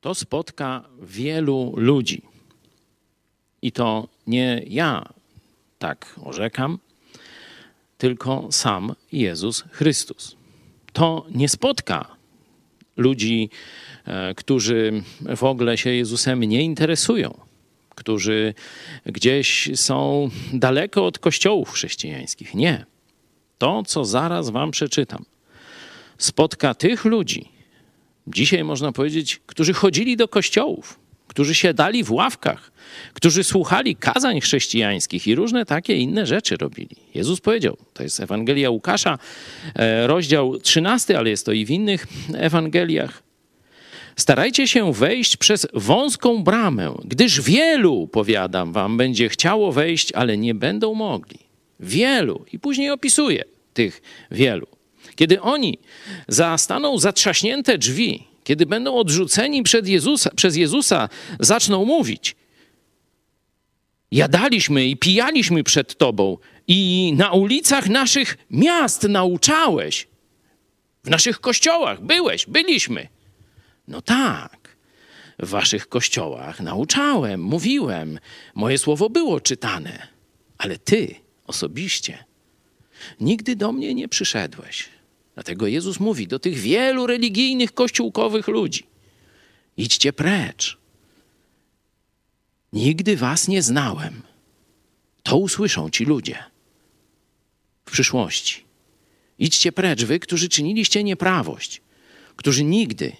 to spotka wielu ludzi. I to nie ja tak orzekam, tylko sam Jezus Chrystus. To nie spotka ludzi, e, którzy w ogóle się Jezusem nie interesują, którzy gdzieś są daleko od kościołów chrześcijańskich. Nie. To, co zaraz wam przeczytam, spotka tych ludzi, dzisiaj można powiedzieć, którzy chodzili do kościołów, którzy siadali w ławkach, którzy słuchali kazań chrześcijańskich i różne takie inne rzeczy robili. Jezus powiedział, to jest Ewangelia Łukasza, e, rozdział 13, ale jest to i w innych Ewangeliach. Starajcie się wejść przez wąską bramę, gdyż wielu, powiadam wam, będzie chciało wejść, ale nie będą mogli. Wielu. I później opisuje tych wielu. Kiedy oni zastaną zatrzaśnięte drzwi, kiedy będą odrzuceni Jezusa, przez Jezusa, zaczną mówić: Jadaliśmy i pijaliśmy przed Tobą, i na ulicach naszych miast nauczałeś. W naszych kościołach byłeś, byliśmy. No tak, w Waszych kościołach nauczałem, mówiłem, moje słowo było czytane, ale Ty osobiście nigdy do mnie nie przyszedłeś. Dlatego Jezus mówi do tych wielu religijnych, kościółkowych ludzi: idźcie precz. Nigdy was nie znałem. To usłyszą ci ludzie w przyszłości. Idźcie precz, wy, którzy czyniliście nieprawość, którzy nigdy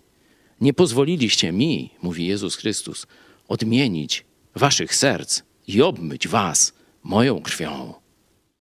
nie pozwoliliście mi, mówi Jezus Chrystus, odmienić waszych serc i obmyć was moją krwią.